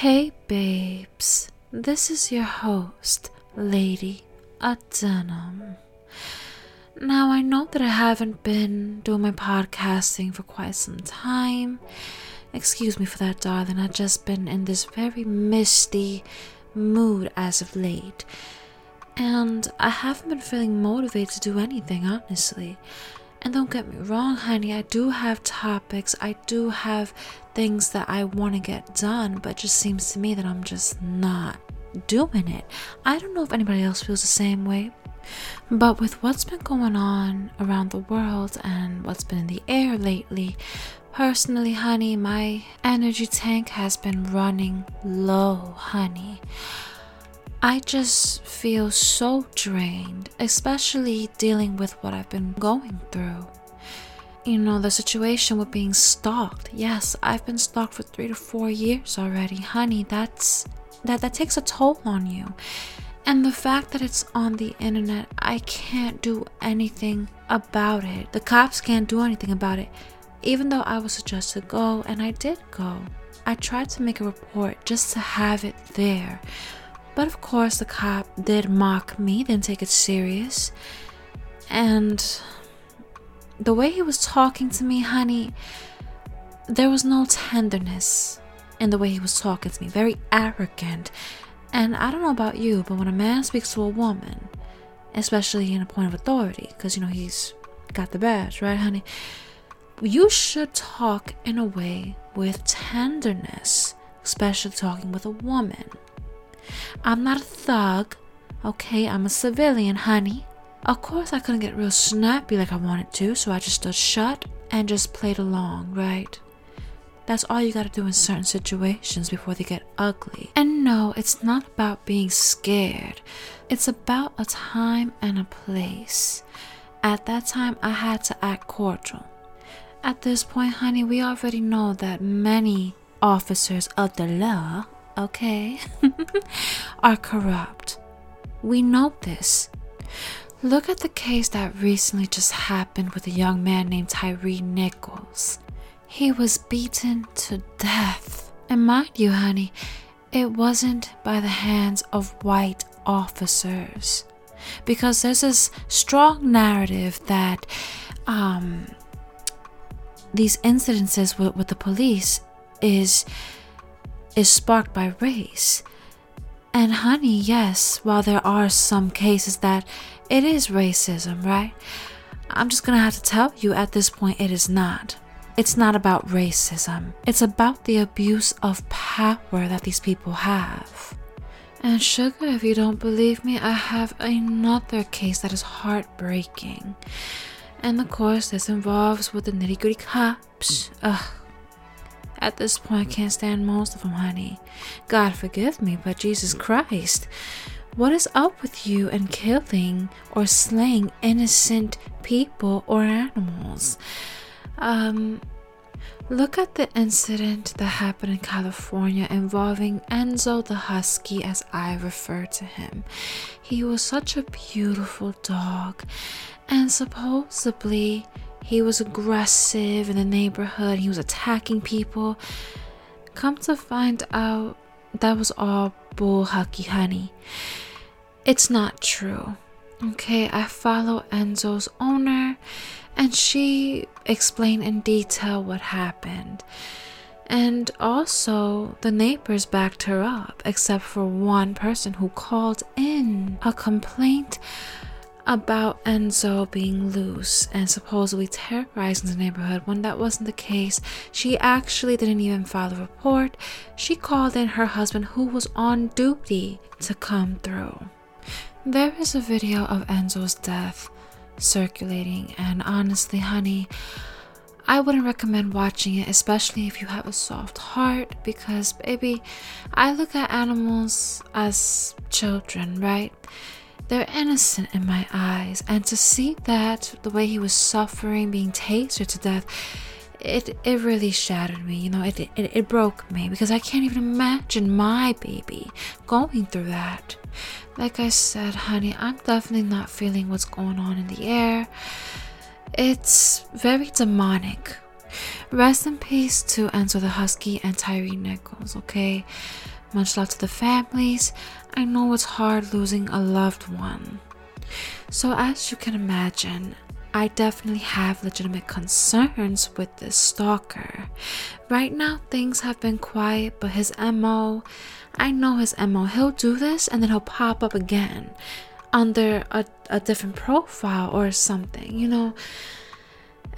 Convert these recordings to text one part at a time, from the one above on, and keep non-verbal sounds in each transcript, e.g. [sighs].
Hey babes, this is your host, Lady Adenium. Now, I know that I haven't been doing my podcasting for quite some time. Excuse me for that, darling. I've just been in this very misty mood as of late. And I haven't been feeling motivated to do anything, honestly. And don't get me wrong, honey, I do have topics, I do have things that I want to get done, but just seems to me that I'm just not doing it. I don't know if anybody else feels the same way, but with what's been going on around the world and what's been in the air lately, personally, honey, my energy tank has been running low, honey. I just feel so drained, especially dealing with what I've been going through. You know, the situation with being stalked. Yes, I've been stalked for three to four years already. Honey, that's that that takes a toll on you. And the fact that it's on the internet, I can't do anything about it. The cops can't do anything about it. Even though I was suggested to go, and I did go. I tried to make a report just to have it there. But of course, the cop did mock me, didn't take it serious. And the way he was talking to me, honey, there was no tenderness in the way he was talking to me. Very arrogant. And I don't know about you, but when a man speaks to a woman, especially in a point of authority, because you know he's got the badge, right, honey? You should talk in a way with tenderness, especially talking with a woman. I'm not a thug, okay? I'm a civilian, honey. Of course, I couldn't get real snappy like I wanted to, so I just stood shut and just played along, right? That's all you gotta do in certain situations before they get ugly. And no, it's not about being scared, it's about a time and a place. At that time, I had to act cordial. At this point, honey, we already know that many officers of the law okay, [laughs] are corrupt. We know this. Look at the case that recently just happened with a young man named Tyre Nichols. He was beaten to death. And mind you, honey, it wasn't by the hands of white officers. Because there's this strong narrative that um, these incidences with, with the police is is sparked by race. And honey, yes, while there are some cases that it is racism, right? I'm just gonna have to tell you at this point it is not. It's not about racism, it's about the abuse of power that these people have. And sugar, if you don't believe me, I have another case that is heartbreaking. And of course, this involves with the nitty gritty cops. Ugh, at this point, I can't stand most of them, honey. God forgive me, but Jesus Christ. What is up with you and killing or slaying innocent people or animals? Um, look at the incident that happened in California involving Enzo the Husky, as I refer to him. He was such a beautiful dog, and supposedly he was aggressive in the neighborhood, he was attacking people. Come to find out, that was all bull honey. It's not true. Okay, I follow Enzo's owner, and she explained in detail what happened. And also, the neighbors backed her up, except for one person who called in a complaint about Enzo being loose and supposedly terrorizing the neighborhood when that wasn't the case. She actually didn't even file a report. She called in her husband, who was on duty, to come through. There is a video of Enzo's death circulating, and honestly, honey, I wouldn't recommend watching it, especially if you have a soft heart, because, baby, I look at animals as children, right? They're innocent in my eyes, and to see that the way he was suffering, being tasered to death, it it really shattered me. You know, it, it it broke me because I can't even imagine my baby going through that. Like I said, honey, I'm definitely not feeling what's going on in the air. It's very demonic Rest in peace to Enzo the Husky and Tyre Nichols, okay? Much love to the families. I know it's hard losing a loved one. So, as you can imagine, I definitely have legitimate concerns with this stalker. Right now, things have been quiet, but his MO, I know his MO. He'll do this and then he'll pop up again under a, a different profile or something, you know.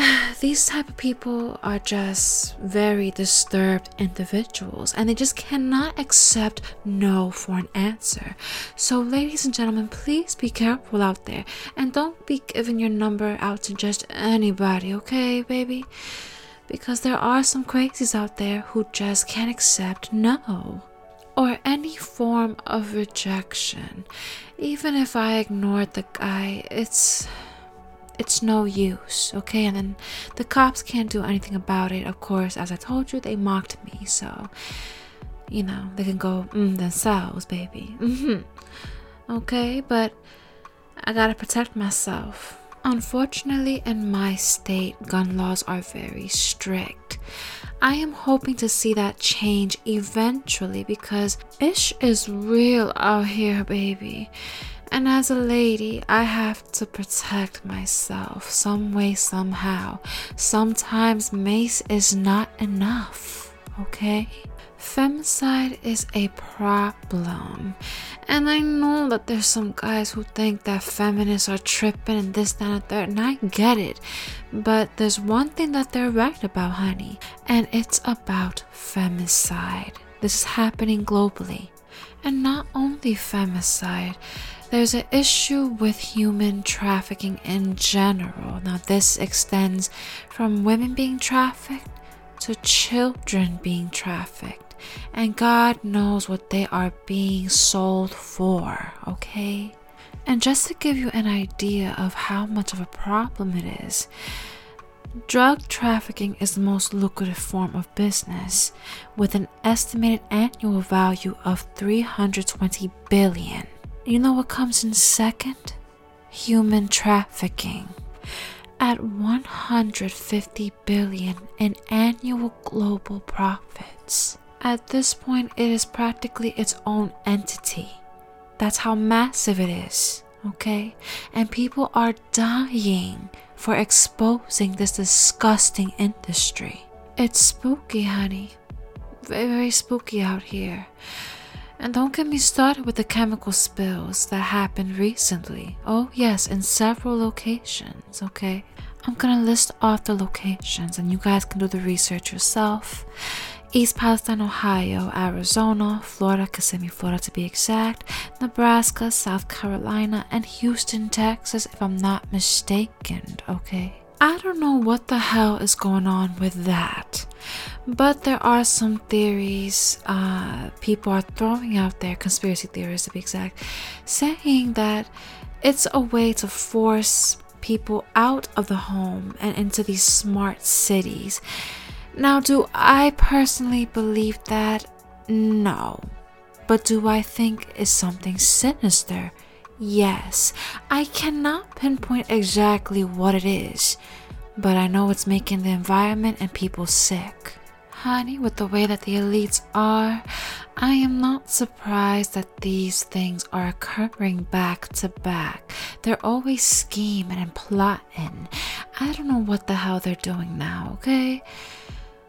[sighs] these type of people are just very disturbed individuals and they just cannot accept no for an answer. So ladies and gentlemen please be careful out there and don't be giving your number out to just anybody okay baby? Because there are some crazies out there who just can't accept no or any form of rejection. Even if i ignored the guy it's it's no use, okay? And then the cops can't do anything about it. Of course, as I told you, they mocked me, so you know they can go mm, themselves, baby. [laughs] Mm-hmm. Okay, but I gotta protect myself. Unfortunately, in my state, gun laws are very strict. I am hoping to see that change eventually because ish is real out here, baby. And as a lady, I have to protect myself some way, somehow. Sometimes mace is not enough, okay? Femicide is a problem. And I know that there's some guys who think that feminists are tripping and this, that, and third, and I get it. But there's one thing that they're right about, honey, and it's about femicide. This is happening globally. And not only femicide, there's an issue with human trafficking in general. Now, this extends from women being trafficked to children being trafficked. And God knows what they are being sold for, okay? And just to give you an idea of how much of a problem it is, drug trafficking is the most lucrative form of business with an estimated annual value of 320 billion. You know what comes in second? Human trafficking. At 150 billion in annual global profits. At this point, it is practically its own entity. That's how massive it is, okay? And people are dying for exposing this disgusting industry. It's spooky, honey. Very, very spooky out here. And don't get me started with the chemical spills that happened recently. Oh, yes, in several locations, okay? I'm gonna list off the locations and you guys can do the research yourself. East Palestine, Ohio, Arizona, Florida, Kissimmee, Florida to be exact, Nebraska, South Carolina, and Houston, Texas, if I'm not mistaken, okay? I don't know what the hell is going on with that. But there are some theories uh, people are throwing out there, conspiracy theories to be exact, saying that it's a way to force people out of the home and into these smart cities. Now, do I personally believe that? No. But do I think it's something sinister? Yes, I cannot pinpoint exactly what it is, but I know it's making the environment and people sick. Honey, with the way that the elites are, I am not surprised that these things are occurring back to back. They're always scheming and plotting. I don't know what the hell they're doing now, okay?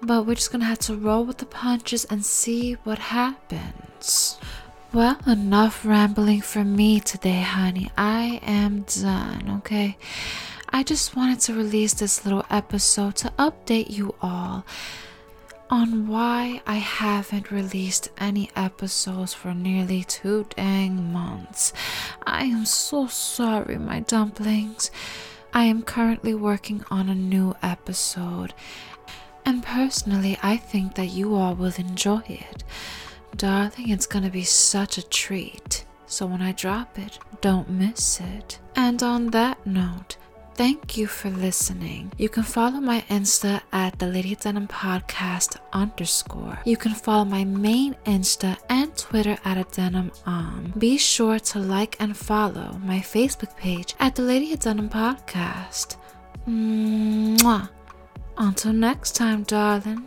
But we're just gonna have to roll with the punches and see what happens. Well, enough rambling from me today, honey. I am done, okay? I just wanted to release this little episode to update you all on why I haven't released any episodes for nearly two dang months. I am so sorry, my dumplings. I am currently working on a new episode, and personally, I think that you all will enjoy it. Darling, it's gonna be such a treat. So when I drop it, don't miss it. And on that note, thank you for listening. You can follow my Insta at the Lady Adenium Podcast underscore. You can follow my main Insta and Twitter at Adenium. Be sure to like and follow my Facebook page at the Lady Adenium Podcast. Mwah. Until next time, darling.